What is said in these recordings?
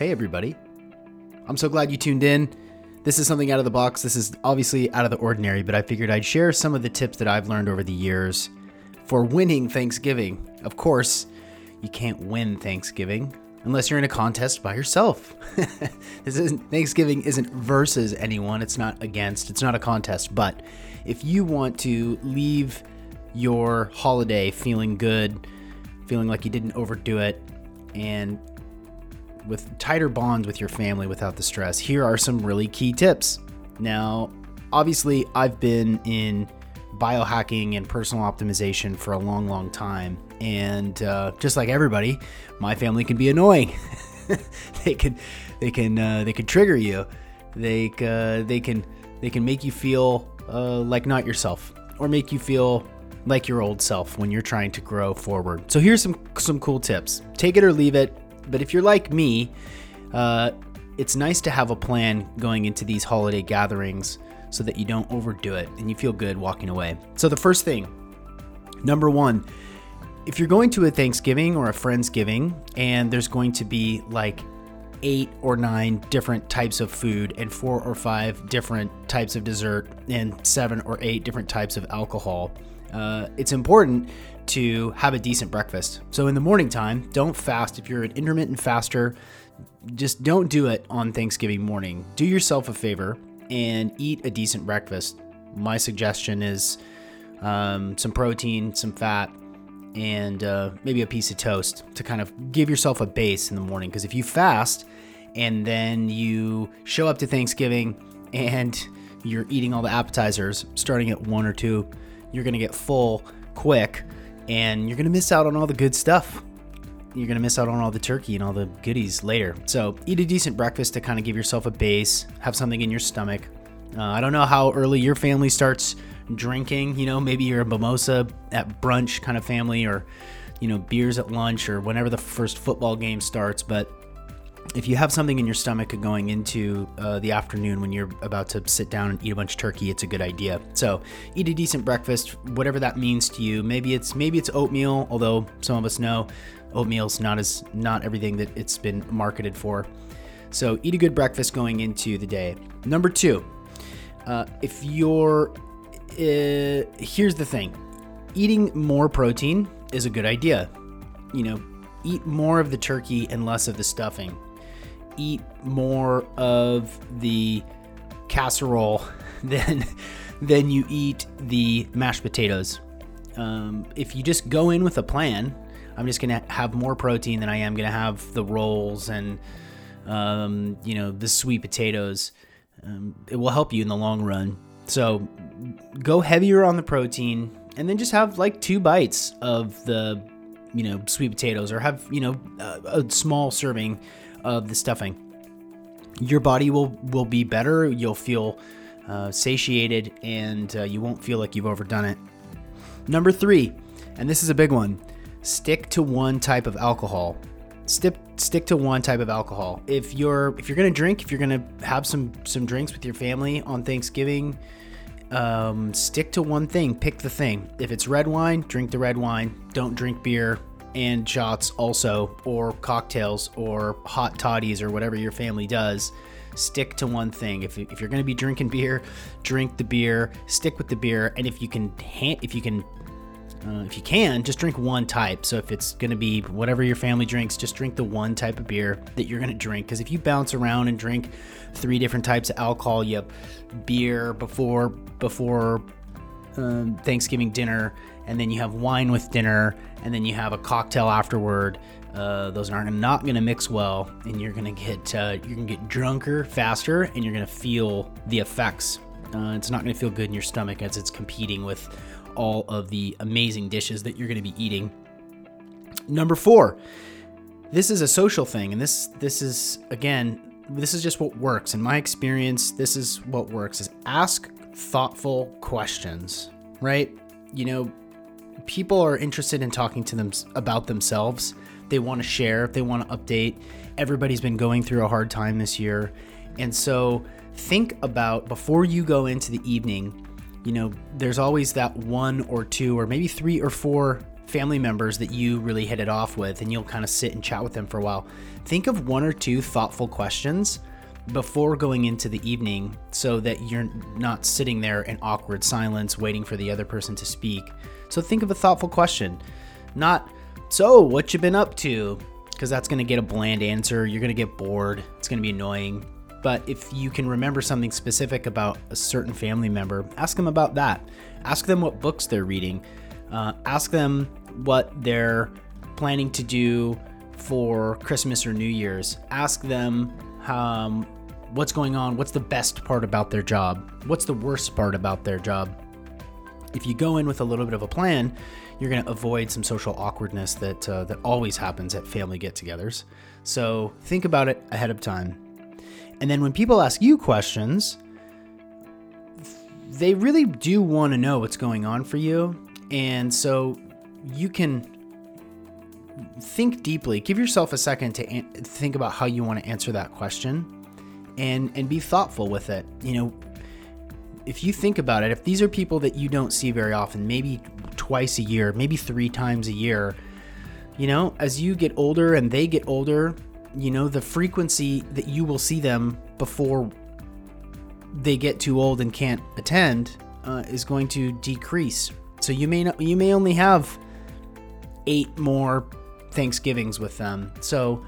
Hey, everybody. I'm so glad you tuned in. This is something out of the box. This is obviously out of the ordinary, but I figured I'd share some of the tips that I've learned over the years for winning Thanksgiving. Of course, you can't win Thanksgiving unless you're in a contest by yourself. this isn't Thanksgiving isn't versus anyone. It's not against. It's not a contest. But if you want to leave your holiday feeling good, feeling like you didn't overdo it, and with tighter bonds with your family without the stress, here are some really key tips. Now, obviously, I've been in biohacking and personal optimization for a long, long time. And uh, just like everybody, my family can be annoying. they can, they can, uh, they can trigger you. They, uh, they can, they can make you feel uh, like not yourself, or make you feel like your old self when you're trying to grow forward. So here's some some cool tips. Take it or leave it. But if you're like me, uh, it's nice to have a plan going into these holiday gatherings so that you don't overdo it and you feel good walking away. So, the first thing, number one, if you're going to a Thanksgiving or a Friendsgiving and there's going to be like eight or nine different types of food and four or five different types of dessert and seven or eight different types of alcohol, uh, it's important to have a decent breakfast. So in the morning time, don't fast. If you're an intermittent faster, just don't do it on Thanksgiving morning. Do yourself a favor and eat a decent breakfast. My suggestion is um, some protein, some fat, and uh, maybe a piece of toast to kind of give yourself a base in the morning. Because if you fast and then you show up to Thanksgiving and you're eating all the appetizers starting at one or two, you're going to get full quick and you're going to miss out on all the good stuff. You're going to miss out on all the turkey and all the goodies later. So, eat a decent breakfast to kind of give yourself a base, have something in your stomach. Uh, I don't know how early your family starts drinking. You know, maybe you're a mimosa at brunch kind of family or, you know, beers at lunch or whenever the first football game starts. But if you have something in your stomach going into uh, the afternoon when you're about to sit down and eat a bunch of turkey, it's a good idea. So eat a decent breakfast, whatever that means to you. Maybe it's maybe it's oatmeal, although some of us know oatmeal's not as not everything that it's been marketed for. So eat a good breakfast going into the day. Number two, uh, if you're uh, here's the thing, eating more protein is a good idea. You know, eat more of the turkey and less of the stuffing eat more of the casserole than than you eat the mashed potatoes. Um, if you just go in with a plan, I'm just gonna have more protein than I am gonna have the rolls and um, you know the sweet potatoes. Um, it will help you in the long run. So go heavier on the protein, and then just have like two bites of the you know sweet potatoes, or have you know a, a small serving of the stuffing. Your body will will be better. You'll feel uh, satiated, and uh, you won't feel like you've overdone it. Number three, and this is a big one: stick to one type of alcohol. Stick stick to one type of alcohol. If you're if you're gonna drink, if you're gonna have some some drinks with your family on Thanksgiving, um, stick to one thing. Pick the thing. If it's red wine, drink the red wine. Don't drink beer and shots also, or cocktails, or hot toddies, or whatever your family does. Stick to one thing. If, if you're going to be drinking beer, drink the beer. Stick with the beer, and if you can, if you can, uh, if you can, just drink one type. So if it's going to be whatever your family drinks, just drink the one type of beer that you're going to drink. Because if you bounce around and drink three different types of alcohol, you have beer before before um, Thanksgiving dinner, and then you have wine with dinner, and then you have a cocktail afterward. Uh, those are not going to mix well, and you're going to get uh, you're going to get drunker faster, and you're going to feel the effects. Uh, it's not going to feel good in your stomach as it's competing with all of the amazing dishes that you're going to be eating. Number four, this is a social thing, and this this is again this is just what works in my experience. This is what works: is ask thoughtful questions, right? You know, people are interested in talking to them about themselves. They want to share, they want to update. Everybody's been going through a hard time this year. And so think about before you go into the evening, you know, there's always that one or two or maybe three or four family members that you really hit it off with and you'll kind of sit and chat with them for a while, think of one or two thoughtful questions before going into the evening so that you're not sitting there in awkward silence waiting for the other person to speak. So think of a thoughtful question. Not, so what you been up to? Because that's going to get a bland answer. You're going to get bored. It's going to be annoying. But if you can remember something specific about a certain family member, ask them about that. Ask them what books they're reading. Uh, ask them what they're planning to do for Christmas or New Year's. Ask them um, what's going on, what's the best part about their job, what's the worst part about their job. If you go in with a little bit of a plan, you're going to avoid some social awkwardness that uh, that always happens at family get-togethers. So think about it ahead of time. And then when people ask you questions, they really do want to know what's going on for you. And so you can think deeply. Give yourself a second to an- think about how you want to answer that question and and be thoughtful with it. You know, if you think about it, if these are people that you don't see very often, maybe twice a year, maybe 3 times a year, you know, as you get older and they get older, you know, the frequency that you will see them before they get too old and can't attend uh, is going to decrease. So you may not, you may only have eight more Thanksgivings with them. So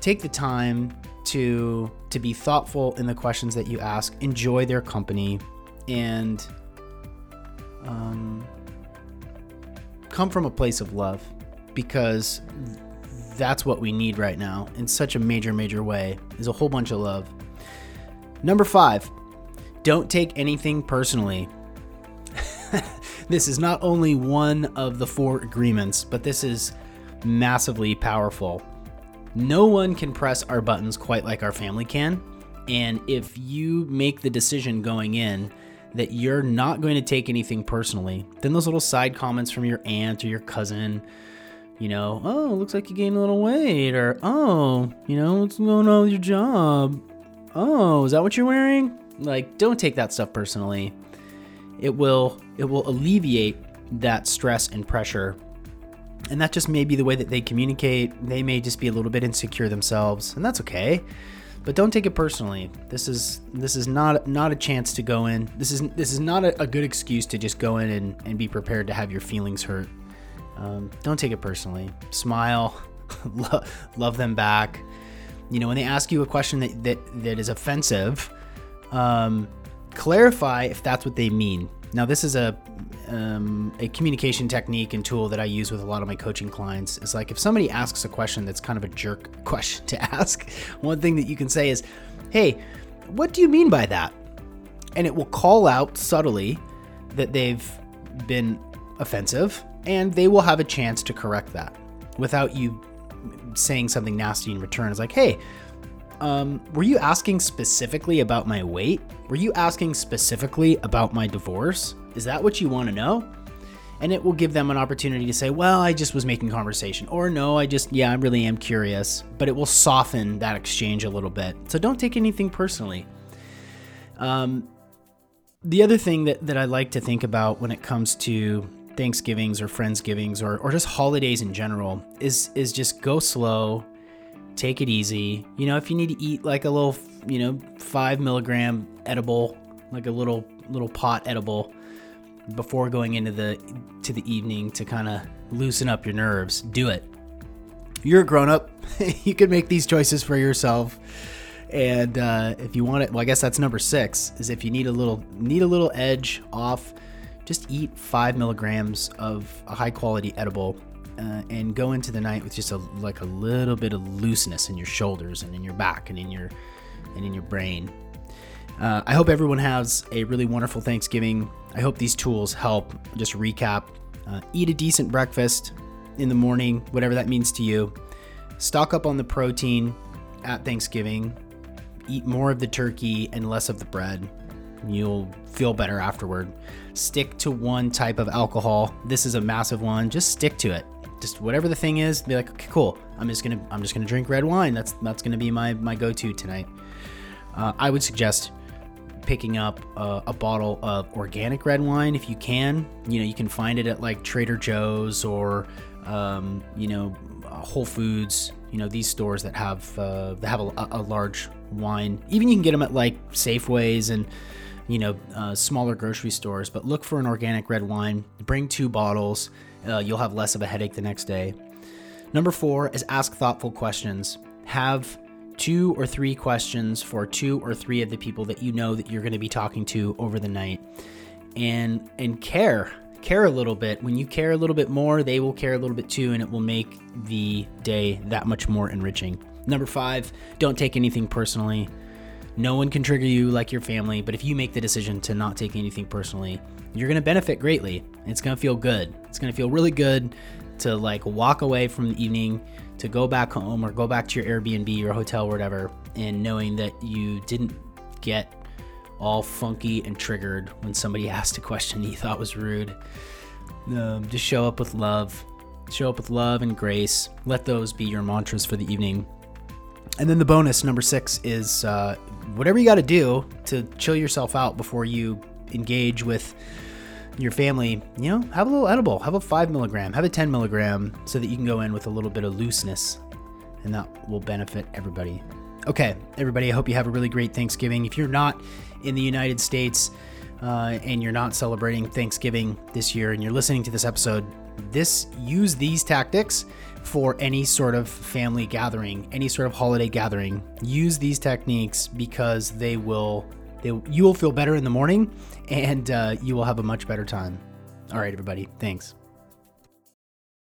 take the time to to be thoughtful in the questions that you ask. Enjoy their company, and um, come from a place of love, because that's what we need right now in such a major, major way. Is a whole bunch of love. Number five, don't take anything personally. this is not only one of the four agreements, but this is massively powerful. No one can press our buttons quite like our family can. And if you make the decision going in that you're not going to take anything personally, then those little side comments from your aunt or your cousin, you know, oh, looks like you gained a little weight, or oh, you know, what's going on with your job? Oh, is that what you're wearing? Like, don't take that stuff personally. It will it will alleviate that stress and pressure. And that just may be the way that they communicate. They may just be a little bit insecure themselves, and that's okay. But don't take it personally. This is this is not not a chance to go in. This is this is not a, a good excuse to just go in and, and be prepared to have your feelings hurt. Um, don't take it personally. Smile, love them back. You know, when they ask you a question that that, that is offensive, um, clarify if that's what they mean. Now, this is a um, a communication technique and tool that I use with a lot of my coaching clients. Is like if somebody asks a question that's kind of a jerk question to ask, one thing that you can say is, "Hey, what do you mean by that?" And it will call out subtly that they've been offensive, and they will have a chance to correct that without you saying something nasty in return. It's like, "Hey, um, were you asking specifically about my weight? Were you asking specifically about my divorce? Is that what you want to know? And it will give them an opportunity to say, well, I just was making conversation. Or no, I just, yeah, I really am curious. But it will soften that exchange a little bit. So don't take anything personally. Um, the other thing that, that I like to think about when it comes to Thanksgivings or Friendsgivings or, or just holidays in general is is just go slow, take it easy. You know, if you need to eat like a little, you know, five milligram edible, like a little little pot edible before going into the to the evening to kind of loosen up your nerves, do it. You're a grown up. you can make these choices for yourself. And uh, if you want it, well, I guess that's number six. Is if you need a little need a little edge off, just eat five milligrams of a high quality edible uh, and go into the night with just a like a little bit of looseness in your shoulders and in your back and in your and in your brain. Uh, I hope everyone has a really wonderful Thanksgiving. I hope these tools help. Just recap: uh, eat a decent breakfast in the morning, whatever that means to you. Stock up on the protein at Thanksgiving. Eat more of the turkey and less of the bread. You'll feel better afterward. Stick to one type of alcohol. This is a massive one. Just stick to it just whatever the thing is, be like, okay, cool. I'm just gonna I'm just gonna drink red wine. That's that's gonna be my my go-to tonight. Uh, I would suggest picking up a, a, bottle of organic red wine if you can. You know, you can find it at like Trader Joe's or, um, you know, Whole Foods. You know, these stores that have uh, that have a, a, large wine. Even you can get them at like Safeways and you know uh, smaller grocery stores. But look for an organic red wine. Bring two bottles. Uh, you'll have less of a headache the next day. Number four is ask thoughtful questions. Have two or three questions for two or three of the people that you know that you're going to be talking to over the night. And and care care a little bit. When you care a little bit more they will care a little bit too and it will make the day that much more enriching. Number five don't take anything personally. No one can trigger you like your family but if you make the decision to not take anything personally you're going to benefit greatly it's going to feel good it's going to feel really good to like walk away from the evening to go back home or go back to your Airbnb or hotel whatever, and knowing that you didn't get all funky and triggered when somebody asked a question you thought was rude. Um, just show up with love. Show up with love and grace. Let those be your mantras for the evening. And then the bonus, number six, is uh, whatever you got to do to chill yourself out before you engage with your family, you know, have a little edible, have a five milligram, have a 10 milligram, so that you can go in with a little bit of looseness, and that will benefit everybody. Okay, everybody, I hope you have a really great Thanksgiving. If you're not in the United States uh, and you're not celebrating Thanksgiving this year, and you're listening to this episode, this use these tactics for any sort of family gathering, any sort of holiday gathering. Use these techniques because they will they, you will feel better in the morning and uh, you will have a much better time. All right, everybody. Thanks.